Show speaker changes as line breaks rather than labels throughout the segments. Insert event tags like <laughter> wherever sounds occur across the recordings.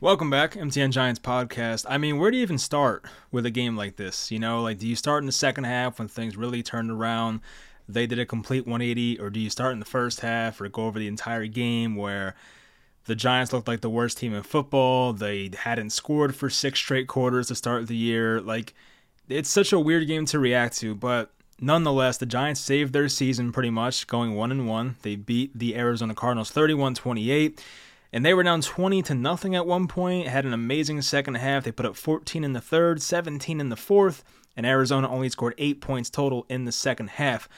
Welcome back, MTN Giants podcast. I mean, where do you even start with a game like this? You know, like, do you start in the second half when things really turned around? They did a complete 180, or do you start in the first half or go over the entire game where the Giants looked like the worst team in football? They hadn't scored for six straight quarters to start the year. Like, it's such a weird game to react to, but nonetheless, the Giants saved their season pretty much, going one and one. They beat the Arizona Cardinals 31 28 and they were down 20 to nothing at one point, had an amazing second half. They put up 14 in the third, 17 in the fourth, and Arizona only scored 8 points total in the second half.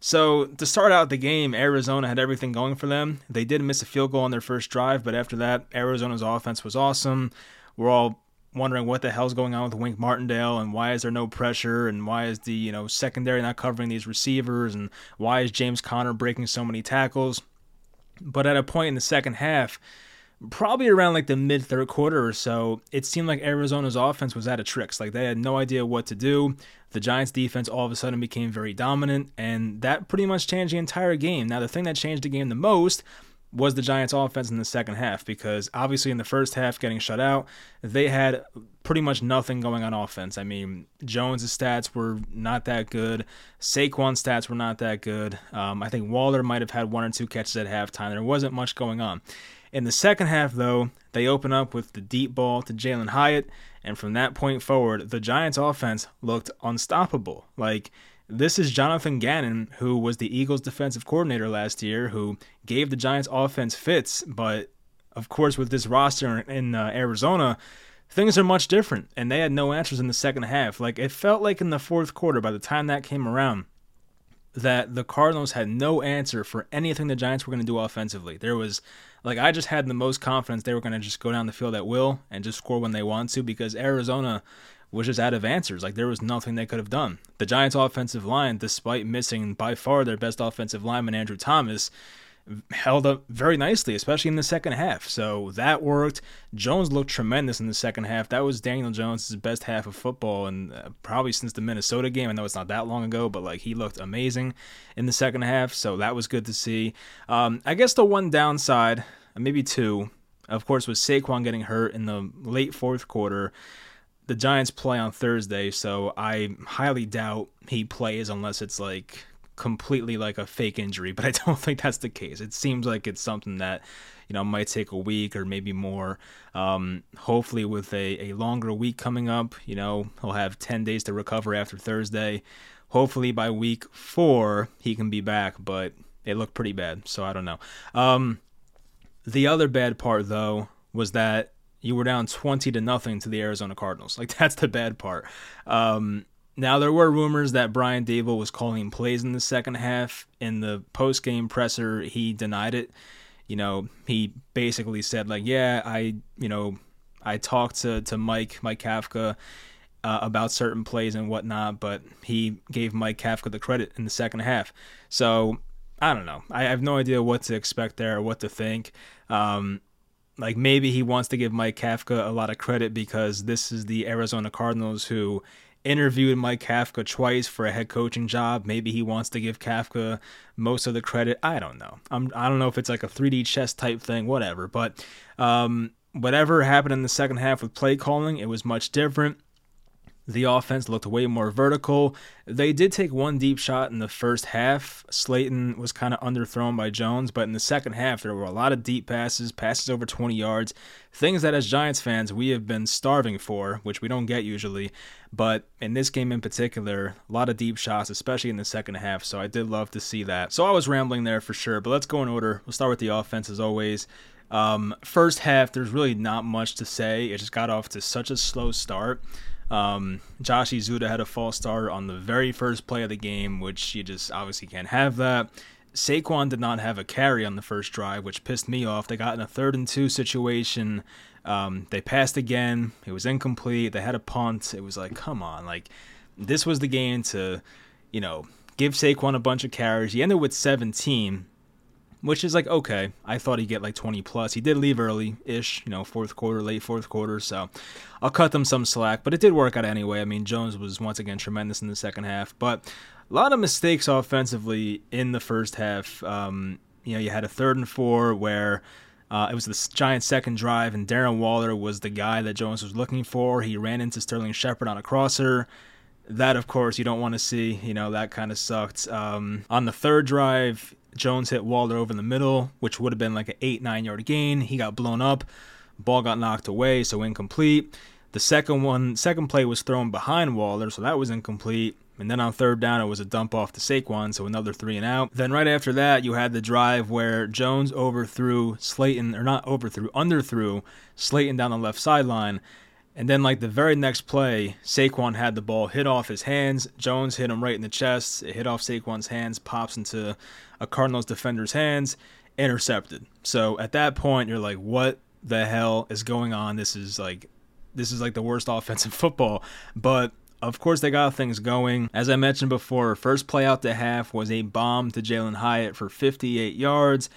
So, to start out the game, Arizona had everything going for them. They did miss a field goal on their first drive, but after that, Arizona's offense was awesome. We're all wondering what the hell's going on with Wink Martindale and why is there no pressure and why is the, you know, secondary not covering these receivers and why is James Conner breaking so many tackles? But at a point in the second half, probably around like the mid third quarter or so, it seemed like Arizona's offense was out of tricks. Like they had no idea what to do. The Giants defense all of a sudden became very dominant, and that pretty much changed the entire game. Now, the thing that changed the game the most was the Giants' offense in the second half because obviously in the first half, getting shut out, they had pretty much nothing going on offense. I mean, Jones' stats were not that good. Saquon's stats were not that good. Um, I think Waller might have had one or two catches at halftime. There wasn't much going on. In the second half, though, they open up with the deep ball to Jalin Hyatt, and from that point forward, the Giants' offense looked unstoppable. Like, this is Jonathan Gannon, who was the Eagles' defensive coordinator last year, who gave the Giants' offense fits. But of course, with this roster in uh, Arizona, things are much different, and they had no answers in the second half. Like it felt like in the fourth quarter, by the time that came around, that the Cardinals had no answer for anything the Giants were going to do offensively. There was, like, I just had the most confidence they were going to just go down the field at will and just score when they want to because Arizona was just out of answers. Like there was nothing they could have done. The Giants' offensive line, despite missing by far their best offensive lineman, Andrew Thomas, held up very nicely, especially in the second half. So that worked. Jones looked tremendous in the second half. That was Daniel Jones' best half of football, and uh, probably since the Minnesota game. I know it's not that long ago, but like he looked amazing in the second half. So that was good to see. Um, I guess the one downside, maybe two, of course, was Saquon getting hurt in the late fourth quarter the Giants play on Thursday, so I highly doubt he plays unless it's like completely like a fake injury, but I don't <laughs> think that's the case. It seems like it's something that you know might take a week or maybe more. Um, hopefully, with a, a longer week coming up, you know he'll have ten days to recover after Thursday. Hopefully, by week four he can be back, but it looked pretty bad, so I don't know. Um, the other bad part though was that you were down 20 to nothing to the Arizona Cardinals. Like <laughs> that's the bad part. Um, now there were rumors that Brian Daboll was calling plays in the second half. In the post game presser, he denied it. You know, he basically said like, "Yeah, I, you know, I talked to to Mike Mike Kafka uh, about certain plays and whatnot, but he gave Mike Kafka the credit in the second half." So I don't know. I have no idea what to expect there or what to think. Um, like maybe he wants to give Mike Kafka a lot of credit because this is the Arizona Cardinals who interviewed Mike Kafka twice for a head coaching job. Maybe he wants to give Kafka most of the credit. I don't know. I'm, I don't know if it's like a 3D chess type thing, whatever. But um, whatever happened in the second half with play calling, it was much different. The offense looked way more vertical. They did take one deep shot in the first half. Slayton was kind of underthrown by Jones, but in the second half, there were a lot of deep passes, passes over 20 yards, things that as Giants fans we have been starving for, which we don't get usually. But in this game in particular, a lot of deep shots, especially in the second half. So I did love to see that. So I was rambling there for sure, but let's go in order. We'll start with the offense as always. Um, first half, there's really not much to say. It just got off to such a slow start. Um, Josh Ezeudu had a false start on the very first play of the game, which you just obviously can't have that. Saquon did not have a carry on the first drive, which pissed me off. They got in a third and two situation. Um, they passed again. It was incomplete. They had a punt. It was like, come on. Like, this was the game to, you know, give Saquon a bunch of carries. He ended with 17 which is like okay. I thought he'd get like 20 plus. He did leave early ish, you know, fourth quarter, late fourth quarter. So I'll cut them some slack, but it did work out anyway. I mean, Jones was once again tremendous in the second half, but a lot of mistakes offensively in the first half. Um, you know, you had a third and four where Uh, it was the Giants' second drive, and Darren Waller was the guy that Jones was looking for. He ran into Sterling Shepard on a crosser. That, of course, you don't want to see. You know, that kind of sucked. Um, on the third drive, Jones hit Waller over in the middle, which would have been like an eight, nine yard gain. He got blown up. Ball got knocked away, so incomplete. The second one, second play was thrown behind Waller, so that was incomplete. And then on third down, it was a dump off to Saquon, so another three and out. Then right after that, you had the drive where Jones overthrew Slayton, or not overthrew, underthrew Slayton down the left sideline. And then, like the very next play, Saquon had the ball hit off his hands. Jones hit him right in the chest. It hit off Saquon's hands, pops into a Cardinals defender's hands, intercepted. So at that point, you're like, what the hell is going on? This is like, this is like the worst <laughs> offensive football. But of course, they got things going. As I mentioned before, first play out the half was a bomb to Jalin Hyatt for 58 yards.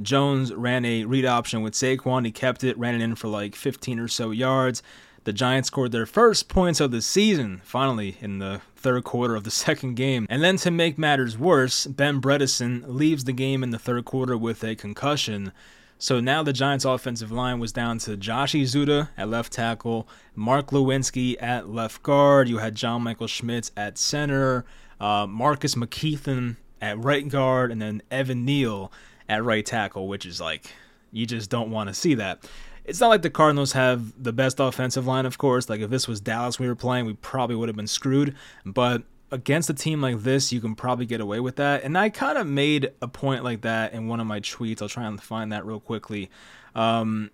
Jones ran a read option with Saquon. He kept it, ran it in for like 15 or so yards. The Giants scored their first points of the season, finally, in the third quarter of the <laughs> second game. And then to make matters worse, Ben Bredeson leaves the game in the third quarter with a concussion. So now the Giants' offensive line was down to Josh Ezeudu at left tackle, Mark Glowinski at left guard. You had John Michael Schmitz at center, uh, Marcus McKethan at right guard, and then Evan Neal at right tackle, which is like, you just don't want to see that it's not like the Cardinals have the best offensive line, of course. Like if this was Dallas we were playing, we probably would have been screwed. But against a team like this, you can probably get away with that. And I kind of made a point like that in one of my tweets. I'll try and find that real quickly. Um,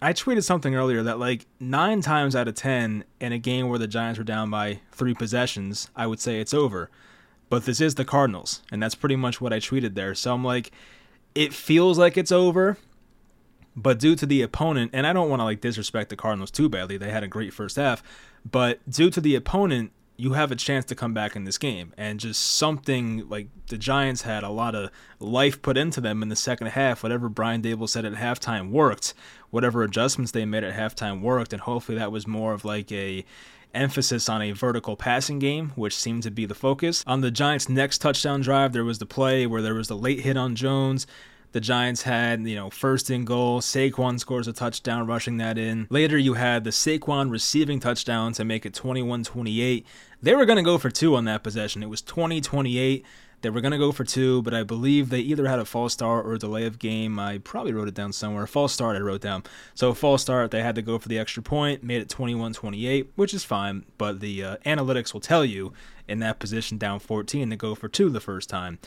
I tweeted something earlier that like nine times out of ten in a game where the Giants were down by three possessions, I would say it's over. But this is the Cardinals, and that's pretty much what I tweeted there. So I'm like, it feels like it's over, but due to the opponent, and I don't want to like disrespect the Cardinals too badly, they had a great first half, but due to the opponent, you have a chance to come back in this game. And just something like the Giants had a lot of life put into them in the second half. Whatever Brian Daboll said at halftime worked. Whatever adjustments they made at halftime worked. And hopefully that was more of like a emphasis on a vertical passing game, which seemed to be the focus. On the Giants' next touchdown drive, there was the play where there was the late hit on Jones. The Giants had, you know, first and goal. Saquon scores a touchdown, rushing that in. Later, you had the Saquon receiving touchdown to make it 21 28. They were going to go for two on that possession. It was 20 28. They were going to go for two, but I believe they either had a false start or a delay of game. I probably wrote it down somewhere. False start, I wrote down. So, false start, they had to go for the extra point, made it 21 28, which is fine, but the uh, analytics will tell you in that position down 14 to go for two the first time.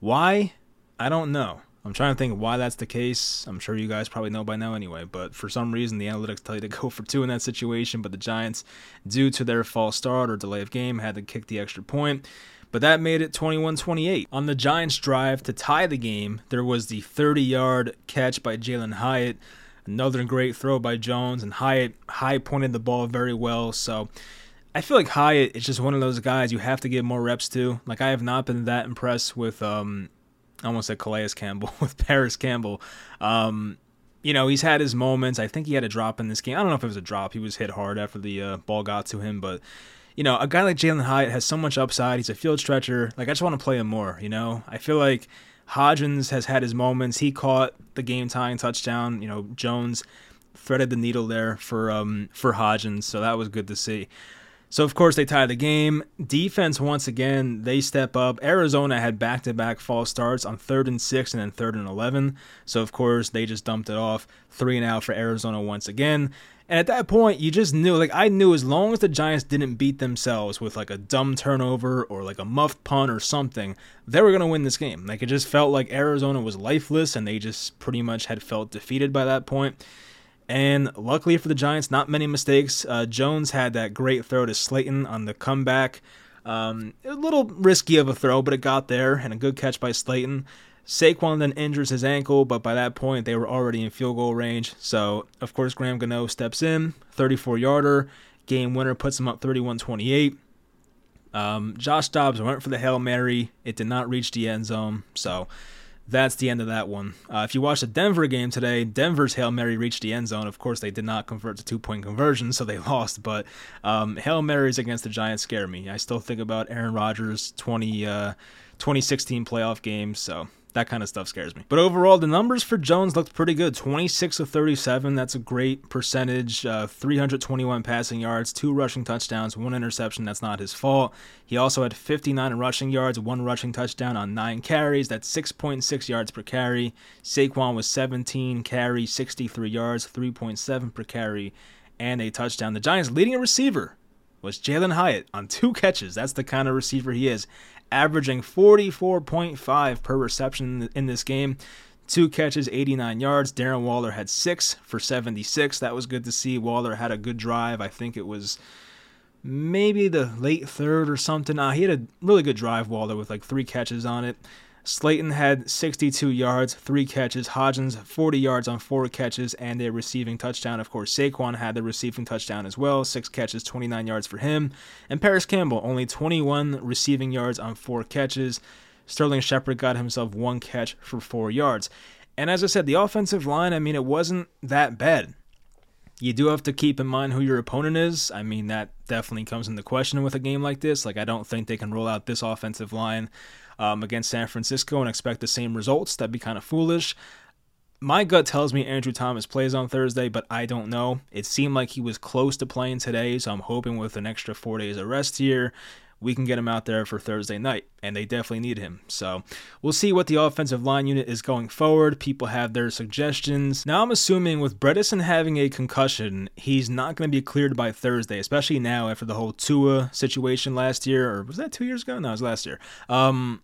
Why? I don't know. I'm trying to think why that's the case. I'm sure you guys probably know by now anyway, but for some reason the analytics tell you to <laughs> go for two in that situation, but the Giants, due to their false start or delay of game, had to kick the extra point. But that made it 21 28. On the Giants' drive to tie the game, there was the 30 yard catch by Jalin Hyatt. Another great throw by Jones, and Hyatt high pointed the ball very well. So I feel like Hyatt is just one of those guys you have to give more reps to. Like I have not been that impressed with um, I almost said Calais Campbell <laughs> with Parris Campbell. Um, you know, he's had his moments. I think he had a drop in this game. I don't know if it was a drop. He was hit hard after the uh, ball got to him, but you know, a guy like Jalin Hyatt has so much upside. He's a field stretcher. Like I just want to play him more. You know, I feel like Hodgins has had his moments. He caught the game tying touchdown. You know, Jones threaded the needle there for um for Hodgins, so that was good to see. So of course they tie the game. Defense once again they step up. Arizona had back-to-back false starts on third and six and then third and eleven. So of course they just dumped it off. Three and out for Arizona once again. And at that point, you just knew, like, I knew as long as the Giants didn't beat themselves with, like, a dumb turnover or, like, a muffed punt or something, they were going to win this game. Like, it just felt like Arizona was lifeless and they just pretty much had felt defeated by that point. And luckily for the Giants, not many mistakes. Uh, Jones had that great throw to Slayton on the comeback. Um, a little risky of a throw, but it got there, and a good catch by Slayton. Saquon then injures his ankle, but by that point they were already in field goal range. So, of course, Graham Gano steps in, 34 yarder, game winner puts him up 31 28. Um, Josh Dobbs went for the Hail Mary. It did not reach the end zone. So, that's the end of that one. Uh, if you watch the Denver game today, Denver's Hail Mary reached the end zone. Of course, they did not convert to two point conversion, so they <laughs> lost. But um, Hail Marys against the Giants scare me. I still think about Aaron Rodgers' 20, uh, 2016 playoff game. So that kind of stuff scares me. But overall, the numbers for Jones looked pretty good 26 of 37. That's a great percentage. Uh, 321 passing yards, two rushing touchdowns, one interception. That's not his fault. He also had 59 rushing yards, one rushing touchdown on nine carries. That's 6.6 yards per carry. Saquon was 17 carry, 63 yards, 3.7 per carry, and a touchdown. The Giants' leading a receiver was Jalin Hyatt on two catches. That's the kind of receiver he is, averaging 44.5 per reception in this game. Two catches, 89 yards. Darren Waller had six for 76. That was good to see. Waller had a good drive. I think it was maybe the late third or something. Uh, he had a really good drive, Waller, with like three catches on it. Slayton had 62 yards, three catches. Hodgins 40 yards on four catches and a receiving touchdown. Of course, Saquon had the receiving touchdown as well, six catches, 29 yards for him. And Parris Campbell only 21 receiving yards on four catches. Sterling Shepard got himself one catch for four yards. And as I said, the offensive line, I mean, it wasn't that bad. You do have to keep in mind who your opponent is. I mean, that definitely comes into question with a game like this. Like, I don't think they can roll out this offensive line um, against San Francisco and expect the same results. That'd be kind of foolish. My gut tells me Andrew Thomas plays on Thursday, but I don't know. It seemed like he was close to playing today, so I'm hoping with an extra four days of rest here, we can get him out there for Thursday night, and they definitely need him. So we'll see what the offensive line unit is going forward. People have their suggestions. Now, I'm assuming with Bredeson having a concussion, he's not going to be cleared by Thursday, especially now after the whole Tua situation last year, or was that two years ago? No, it was last year. Um,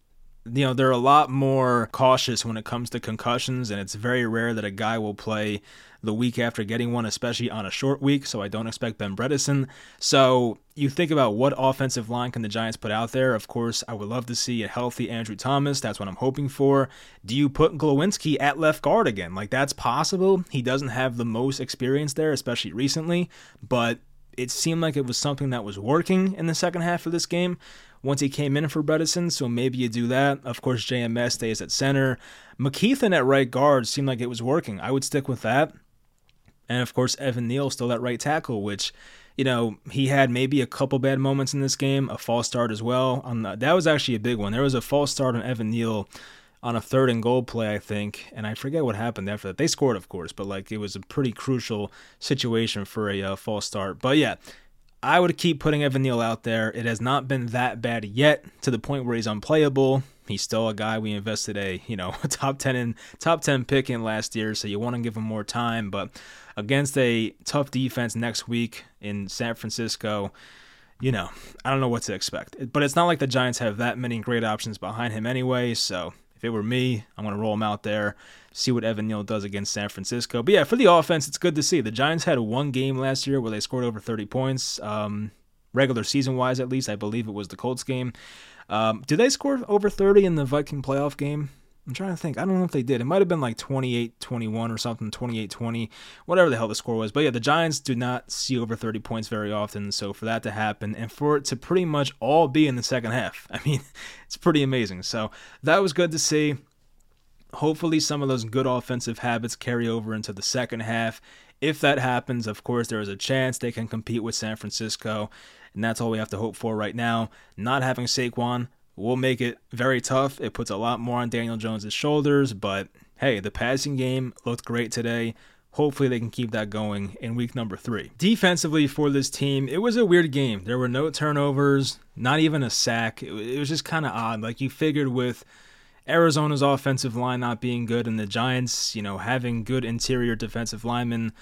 you know, they're a lot more cautious when it comes to concussions, and it's very rare that a guy will play the week after getting one, especially on a short week. So I don't expect Ben Bredeson. So you think about what offensive line can the Giants put out there. Of course, I would love to see a healthy Andrew Thomas. That's what I'm hoping for. Do you put Glowinski at left guard again? Like that's possible. He doesn't have the most experience there, especially recently, but it seemed like it was something that was working in the second half of this game once he came in for Bredeson, so maybe you do that. Of course, JMS stays at center. McKethan at right guard seemed like it was working. I would stick with that. And of course, Evan Neal still at right tackle, which, you know, he had maybe a couple bad moments in this game, a false start as well. On that was actually a big one. There was a false start on Evan Neal on a third and goal play, I think, and I forget what happened after that. They scored, of course, but like it was a pretty crucial situation for a uh, false start. But yeah, I would keep putting Evan Neal out there. It has not been that bad yet to the point where he's unplayable. He's still a guy we invested a you know <laughs> a top ten in top ten pick in last year, so you want to give him more time. But against a tough defense next week in San Francisco, you know I don't know what to expect. But it's not like the Giants have that many great options behind him anyway. So if it were me, I'm gonna roll him out there see what Evan Neal does against San Francisco. But yeah, for the offense, it's good to see. The Giants had one game last year where they scored over 30 points, um, regular season wise at least. I believe it was the Colts game. Um, did they score over 30 in the Viking playoff game? I'm trying to think. I don't know if they did. It might have been like 28 21 or something, 28 20, whatever the hell the score was. But yeah, the Giants do not see over 30 points very often. So for that to happen and for it to pretty much all be in the second half, <laughs> I mean, it's pretty amazing. So that was good to see hopefully some of those good offensive habits carry over into the second half. If that happens, of course, there is a chance they can compete with San Francisco, and that's all we have to hope for right now. Not having Saquon will make it very tough. It puts a lot more on Daniel Jones' shoulders, but hey, the passing game looked great today. Hopefully, they can keep that going in week number three. Defensively, for this team, it was a weird game. There were no turnovers, not even a sack. It was just kind of odd. Like you figured with Arizona's offensive line not being good and the Giants, you know, having good interior defensive linemen,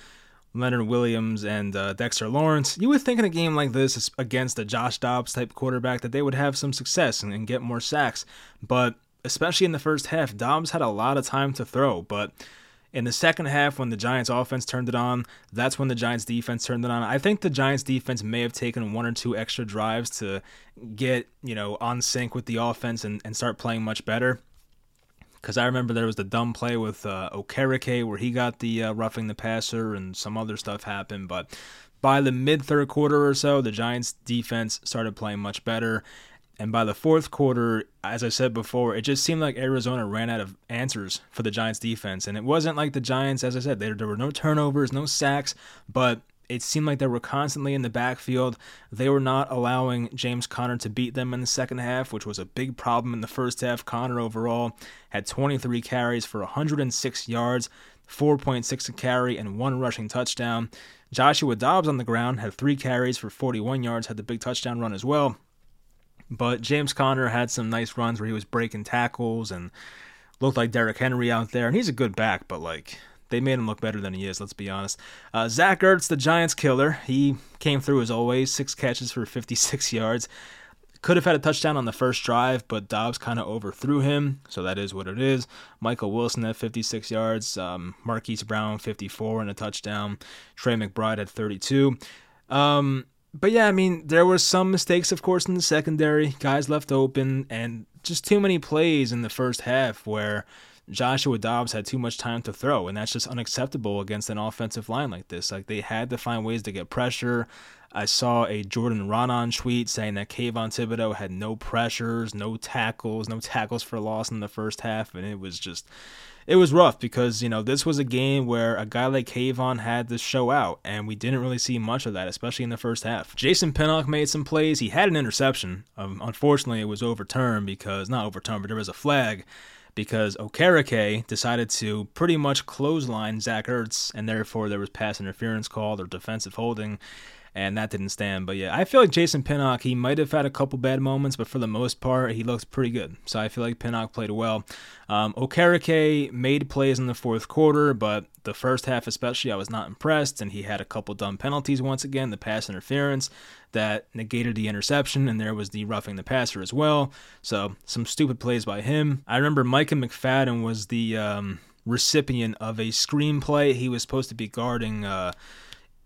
Leonard Williams and uh, Dexter Lawrence, you would think in a game like this against a Josh Dobbs type quarterback that they would have some success and, and get more sacks. But especially in the first half, Dobbs had a lot of time to throw. But in the second half, when the Giants offense turned it on, that's when the Giants defense turned it on. I think the Giants defense may have taken one or two extra drives to get, you know, on sync with the offense and, and start playing much better because I remember there was the dumb play with uh, Okereke where he got the uh, roughing the passer and some other stuff happened. But by the mid third quarter or so, the Giants defense started playing much better. And by the fourth quarter, as I said before, it just seemed like Arizona ran out of answers for the Giants defense. And it wasn't like the Giants, as I said, there, there were no turnovers, no sacks, but it seemed like they were constantly in the backfield. They were not allowing James Conner to beat them in the second half, which was a big problem in the first half. Conner overall had 23 carries for 106 yards, 4.6 a carry, and one rushing touchdown. Joshua Dobbs on the ground had three carries for 41 yards, had the big touchdown run as well. But James Conner had some nice runs where he was breaking tackles and looked like Derrick Henry out there. And he's a good back, but like they made him look better than he is, let's be honest. Uh, Zach Ertz, the Giants killer, he came through as always, six catches for <laughs> 56 yards. Could have had a touchdown on the first drive, but Dobbs kind of overthrew him, so that is what it is. Michael Wilson had 56 yards, um, Marquise Brown 54 and a touchdown, Trey McBride had 32. Um, but yeah, I mean, there were some mistakes, of course, in the secondary. Guys left open, and just too many plays in the first half where Joshua Dobbs had too much time to throw, and that's just unacceptable against an offensive line like this. Like they had to find ways to get pressure. I saw a Jordan Raanan tweet saying that Kayvon Thibodeaux had no pressures, no tackles, no tackles for loss in the first half, and it was just it was rough because you know this was a game where a guy like Kayvon had to show out, and we didn't really see much of that, especially in the first half. Jason Pinnock made some plays. He had an interception. Um, unfortunately, it was overturned because not overturned, but there was a flag because Okereke decided to pretty much clothesline Zach Ertz, and therefore there was pass interference called or defensive holding, and that didn't stand. But yeah, I feel like Jason Pinnock, he might have had a couple bad moments, but for the most part, he looks pretty good. So I feel like Pinnock played well. Um, Okereke made plays in the fourth quarter, but the first half especially, I was not impressed, and he had a couple dumb penalties once again, the pass interference that negated the interception, and there was the roughing the passer as well. So some stupid plays by him. I remember Micah McFadden was the um, recipient of a screenplay. He was supposed to be guarding. Uh,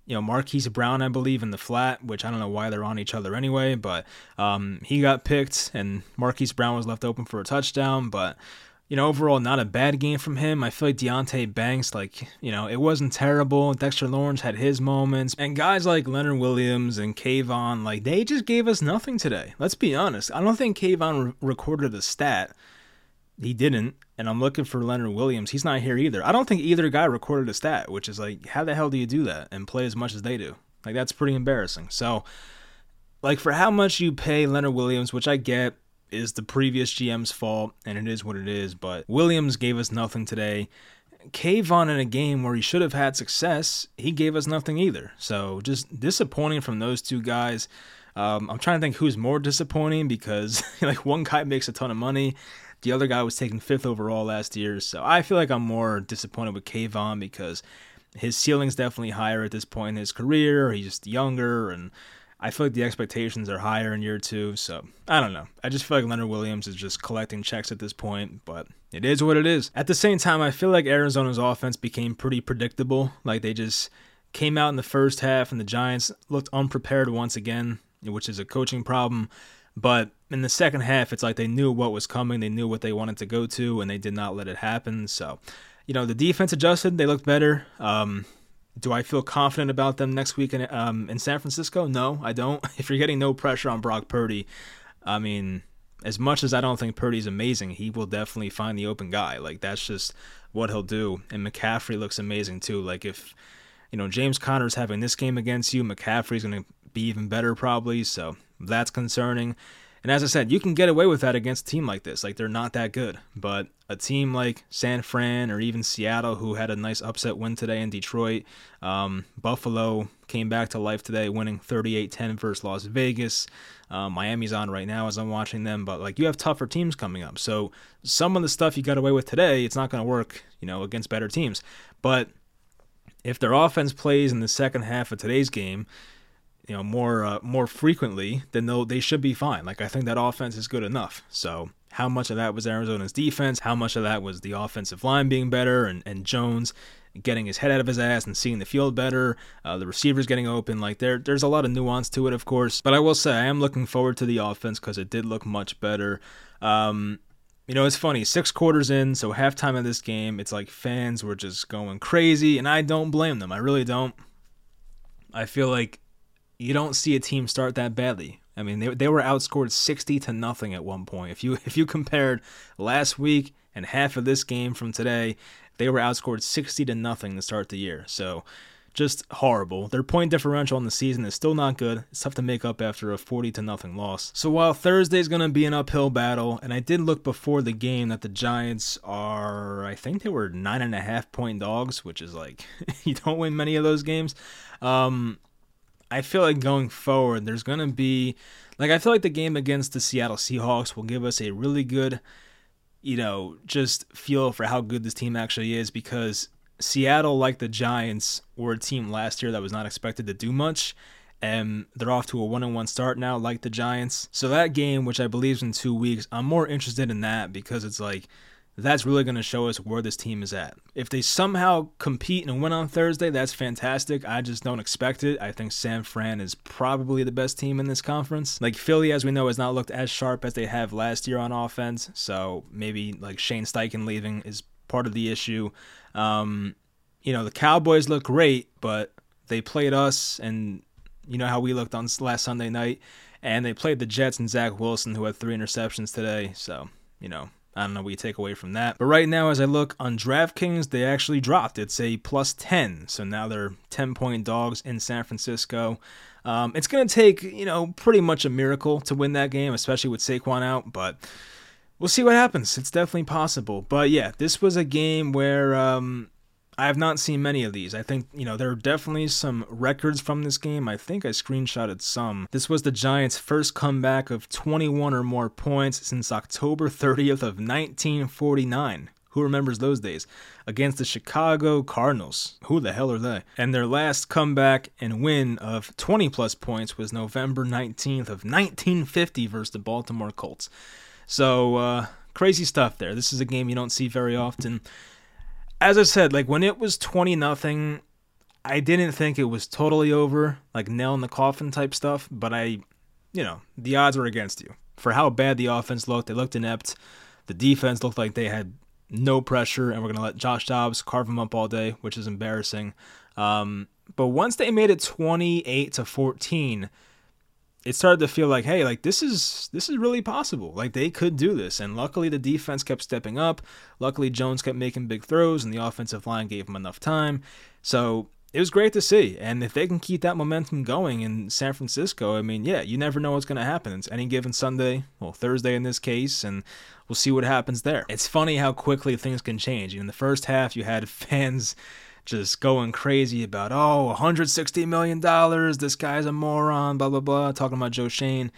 you know, Marquise Brown, I believe, in the flat, which I don't know why they're on each other anyway, but um, he got picked and Marquise Brown was left open for a touchdown. But, you know, overall, not a bad game from him. I feel like Deonte Banks, like, you know, it wasn't terrible. Dexter Lawrence had his moments. And guys like Leonard Williams and Kayvon, like, they just gave us nothing today. Let's be honest. I don't think Kayvon re- recorded a stat. He didn't and I'm looking for Leonard Williams. He's not here either. I don't think either guy recorded a stat, which is like, how the hell do you do that and play as much as they do? Like, that's pretty embarrassing. So, like, for how much you pay Leonard Williams, which I get is the previous GM's fault, and it is what it is, but Williams gave us nothing today. Kayvon in a game where he should have had success, he gave us nothing either. So, just disappointing from those two guys. Um, I'm trying to think who's more disappointing because <laughs> like one guy makes a ton of money the other guy was taken fifth overall last year, so I feel like I'm more disappointed with Kayvon because his ceiling's definitely higher at this point in his career. He's just younger, and I feel like the expectations are higher in year two. So I don't know. I just feel like Leonard Williams is just collecting checks at this point, but it is what it is. At the same time, I feel like Arizona's offense became pretty predictable. Like they just came out in the first half, and the Giants looked unprepared once again, which is a coaching problem. But in the second half, it's like they knew what was coming, they knew what they wanted to go to, and they did not let it happen. So, you know, the defense adjusted, they looked better. Um, do I feel confident about them next week in um, in San Francisco? No, I don't. <laughs> If you're getting no pressure on Brock Purdy, I mean, as much as I don't think Purdy's amazing, he will definitely find the open guy. Like that's just what he'll do. And McCaffrey looks amazing too. Like if you know James Conner's having this game against you, McCaffrey's going to be even better probably. So that's concerning. And as I said, you can get away with that against a team like this. Like they're not that good. But a team like San Fran or even Seattle, who had a nice upset win today in Detroit, um, Buffalo came back to life today, winning 38-10 versus Las Vegas. Um, Miami's on right now as I'm watching them, but like you have tougher teams coming up. So some of the stuff you got away with today, it's not going to work, you know, against better teams. But if their offense plays in the second half of today's game, you know more uh, more frequently, then they they should be fine. Like I think that offense is good enough. So how much of that was Arizona's defense? How much of that was the offensive line being better and, and Jones getting his head out of his ass and seeing the field better, uh, the receivers getting open. Like there, there's a lot of nuance to it, of course. But I will say I am looking forward to the offense because it did look much better. Um, you know, it's funny. Six quarters in, so halftime of this game, it's like fans were just going crazy, and I don't blame them. I really don't. I feel like you don't see a team start that badly. I mean, they, they were outscored 60 to nothing at one point. If you <laughs> if you compared last week and half of this game from today, they were outscored 60 to nothing to start the year. So just horrible. Their point differential in the season is still not good. It's tough to make up after a 40 to nothing loss. So while Thursday's going to be an uphill battle, and I did look before the game that the Giants are, I think they were nine and a half point dogs, which is like <laughs> you don't win many of those games. Um, I feel like going forward, there's going to be like I feel like the game against the Seattle Seahawks will give us a really good, you know, just feel for how good this team actually is because Seattle, like the Giants, were a team last year that was not expected to do much. And they're off to a one on one start now, like the Giants. So that game, which I believe is in two weeks, I'm more interested in that because it's like that's really going to show us where this team is at. If they somehow compete and win on Thursday, that's fantastic. I just don't expect it. I think San Fran is probably the best team in this conference. Like Philly, as we know, has not looked as sharp as they have last year on offense. So maybe like Shane Steichen leaving is part of the issue. Um, you know, the Cowboys look great, but they played us, and you know how we looked on last Sunday night, and they played the Jets and Zach Wilson, who had three interceptions today. So, you know, I don't know what you take away from that. But right now, as I look on DraftKings, they actually dropped. It's a plus 10. So now they're 10 point dogs in San Francisco. Um, it's going to take, you know, pretty much a miracle to win that game, especially with Saquon out. But we'll see what happens. It's definitely possible. But yeah, this was a game where um, I have not seen many of these. I think, you know, there are definitely some records from this game. I think I screenshotted some. This was the Giants' first comeback of 21 or more points since October 30th of 1949. Who remembers those days? Against the Chicago Cardinals. Who the hell are they? And their last comeback and win of 20 plus points was November 19th of 1950 versus the Baltimore Colts. So uh, crazy stuff there. This is a game you don't see very often. As I said, like when it was twenty nothing, I didn't think it was totally over, like nail in the coffin type stuff. But I, you know, the odds were against you for how bad the offense looked. They looked inept. The defense looked like they had no pressure, and we're gonna let Josh Dobbs carve them up all day, which is embarrassing. Um, but once they made it twenty eight to fourteen it started to feel like, hey, like this is this is really possible. Like they could do this. And luckily the defense kept stepping up. Luckily Jones kept making big throws and the offensive line gave him enough time. So it was great to see. And if they can keep that momentum going in San Francisco, I mean, yeah, you never know what's going to happen. It's any given Sunday, well, Thursday in this case, and we'll see what happens there. It's funny how quickly things can change. In the first half, you had <laughs> fans just going crazy about, oh, $160 million, this guy's a moron, blah, blah, blah, talking about Joe Schoen.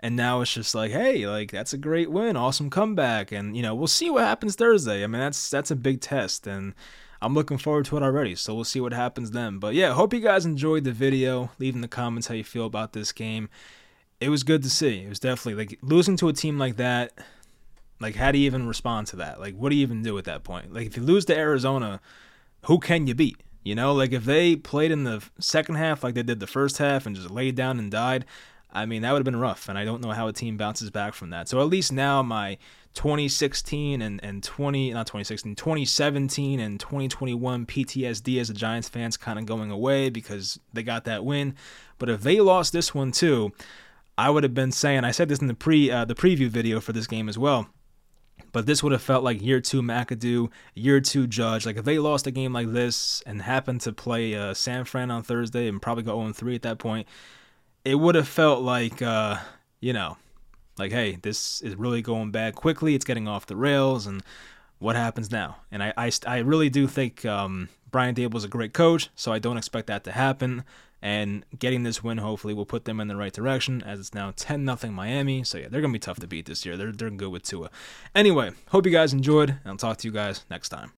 And now it's just like, hey, like that's a great win, awesome comeback, and you know we'll see what happens Thursday. I mean that's that's a big test, and I'm looking forward to it already. So we'll see what happens then. But yeah, hope you guys enjoyed the video. Leave in the comments how you feel about this game. It was good to see. It was definitely like losing to a team like that. Like how do you even respond to that? Like what do you even do at that point? Like if you lose to Arizona who can you beat? You know, like if they played in the second half like they did the first half and just laid down and died, I mean, that would have been rough. And I don't know how a team bounces back from that. So at least now my 2016 and, and 20, not 2016, 2017 and 2021 PTSD as a Giants fans kind of going away because they got that win. But if they lost this one too, I would have been saying, I said this in the pre uh, the preview video for this game as well. But this would have felt like year two McAdoo, year two Judge. Like if they lost a game like this and happened to play uh, San Fran on Thursday and probably go 0 3 at that point, it would have felt like, uh, you know, like, hey, this is really going bad quickly. It's getting off the rails. And what happens now? And I, I, I really do think um, Brian Daboll is a great coach, so I don't expect that to happen. And getting this win hopefully will put them in the right direction as it's now 10 0 Miami. So yeah, they're gonna be tough to beat this year. They're they're good with Tua. Anyway, hope you guys enjoyed, and I'll talk to you guys next time.